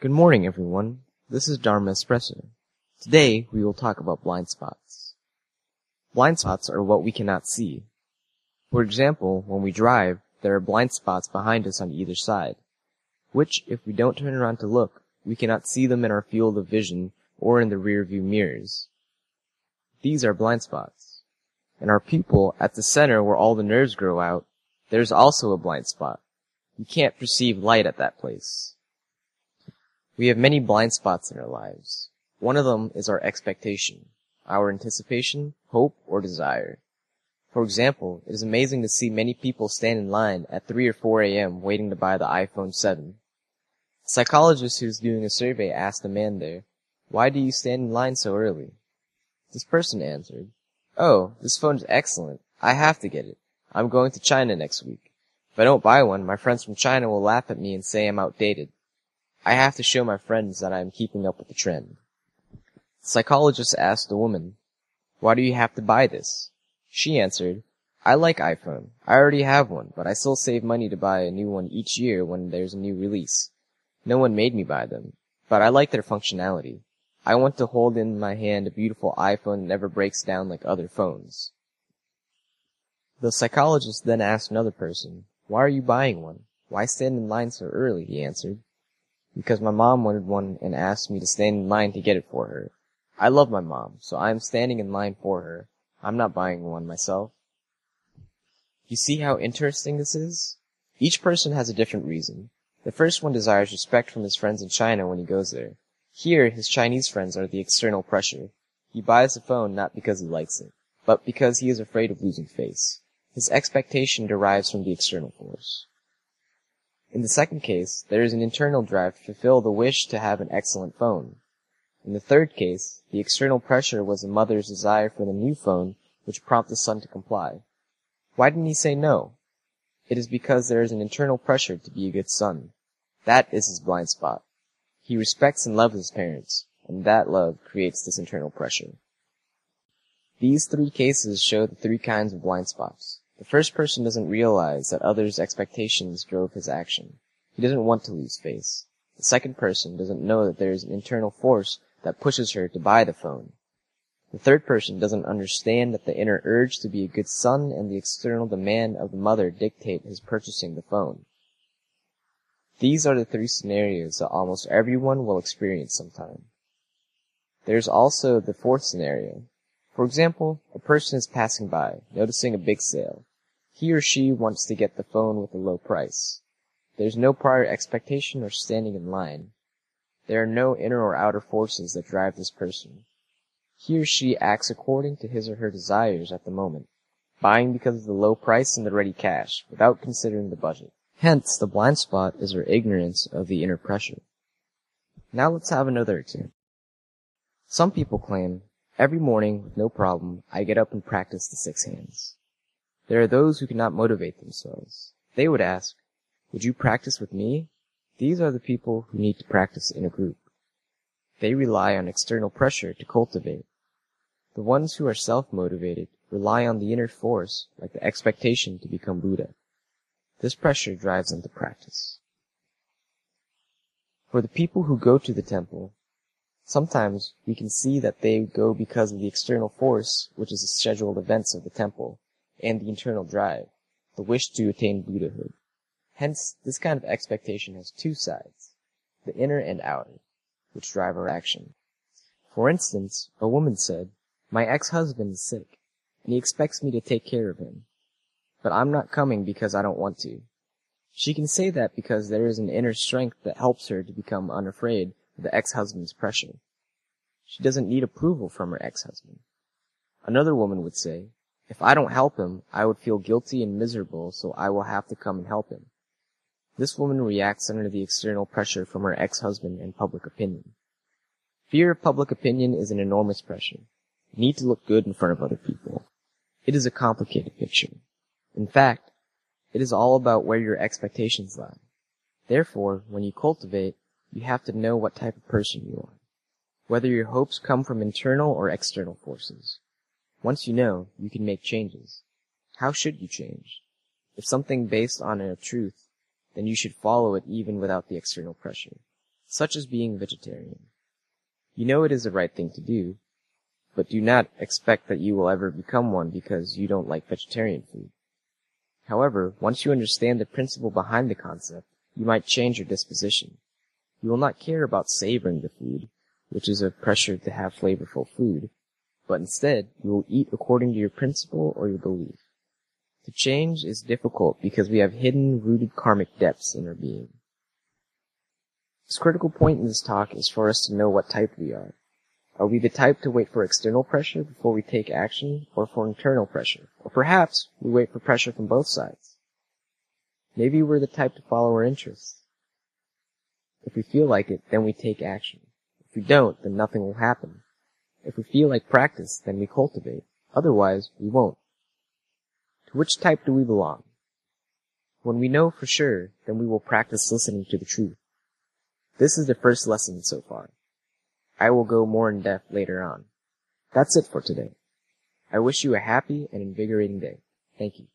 Good morning, everyone. This is Dharma Espresso. Today, we will talk about blind spots. Blind spots are what we cannot see. For example, when we drive, there are blind spots behind us on either side, which, if we don't turn around to look, we cannot see them in our field of vision or in the rear view mirrors. These are blind spots. In our pupil, at the center where all the nerves grow out, there's also a blind spot. You can't perceive light at that place. We have many blind spots in our lives. One of them is our expectation, our anticipation, hope, or desire. For example, it is amazing to see many people stand in line at 3 or 4 a.m. waiting to buy the iPhone 7. A psychologist who's doing a survey asked a man there, why do you stand in line so early? This person answered, oh, this phone is excellent. I have to get it. I'm going to China next week. If I don't buy one, my friends from China will laugh at me and say I'm outdated. I have to show my friends that I am keeping up with the trend. The psychologist asked the woman, why do you have to buy this? She answered, I like iPhone. I already have one, but I still save money to buy a new one each year when there's a new release. No one made me buy them, but I like their functionality. I want to hold in my hand a beautiful iPhone that never breaks down like other phones. The psychologist then asked another person, why are you buying one? Why stand in line so early? He answered, because my mom wanted one and asked me to stand in line to get it for her. I love my mom, so I am standing in line for her. I'm not buying one myself. You see how interesting this is? Each person has a different reason. The first one desires respect from his friends in China when he goes there. Here, his Chinese friends are the external pressure. He buys the phone not because he likes it, but because he is afraid of losing face. His expectation derives from the external force. In the second case, there is an internal drive to fulfill the wish to have an excellent phone. In the third case, the external pressure was the mother's desire for the new phone which prompted the son to comply. Why didn't he say no? It is because there is an internal pressure to be a good son. That is his blind spot. He respects and loves his parents, and that love creates this internal pressure. These three cases show the three kinds of blind spots. The first person doesn't realize that others' expectations drove his action. He doesn't want to lose face. The second person doesn't know that there is an internal force that pushes her to buy the phone. The third person doesn't understand that the inner urge to be a good son and the external demand of the mother dictate his purchasing the phone. These are the three scenarios that almost everyone will experience sometime. There's also the fourth scenario. For example, a person is passing by, noticing a big sale. He or she wants to get the phone with a low price. There's no prior expectation or standing in line. There are no inner or outer forces that drive this person. He or she acts according to his or her desires at the moment, buying because of the low price and the ready cash, without considering the budget. Hence, the blind spot is our ignorance of the inner pressure. Now let's have another example. Some people claim, every morning, with no problem, I get up and practice the six hands. There are those who cannot motivate themselves. They would ask, would you practice with me? These are the people who need to practice in a group. They rely on external pressure to cultivate. The ones who are self-motivated rely on the inner force, like the expectation to become Buddha. This pressure drives them to practice. For the people who go to the temple, sometimes we can see that they go because of the external force, which is the scheduled events of the temple, and the internal drive, the wish to attain Buddhahood. Hence, this kind of expectation has two sides, the inner and outer, which drive our action. For instance, a woman said, My ex-husband is sick, and he expects me to take care of him. But I'm not coming because I don't want to. She can say that because there is an inner strength that helps her to become unafraid of the ex-husband's pressure. She doesn't need approval from her ex-husband. Another woman would say, if I don't help him, I would feel guilty and miserable, so I will have to come and help him. This woman reacts under the external pressure from her ex-husband and public opinion. Fear of public opinion is an enormous pressure. You need to look good in front of other people. It is a complicated picture. In fact, it is all about where your expectations lie. Therefore, when you cultivate, you have to know what type of person you are. Whether your hopes come from internal or external forces. Once you know, you can make changes. How should you change? If something based on a truth, then you should follow it even without the external pressure. such as being vegetarian. You know it is the right thing to do, but do not expect that you will ever become one because you don't like vegetarian food. However, once you understand the principle behind the concept, you might change your disposition. You will not care about savoring the food, which is a pressure to have flavorful food, but instead you will eat according to your principle or your belief. To change is difficult because we have hidden, rooted karmic depths in our being. This critical point in this talk is for us to know what type we are. Are we the type to wait for external pressure before we take action, or for internal pressure? Or perhaps we wait for pressure from both sides. Maybe we're the type to follow our interests. If we feel like it, then we take action. If we don't, then nothing will happen. If we feel like practice, then we cultivate. Otherwise, we won't. To which type do we belong? When we know for sure, then we will practice listening to the truth. This is the first lesson so far. I will go more in depth later on. That's it for today. I wish you a happy and invigorating day. Thank you.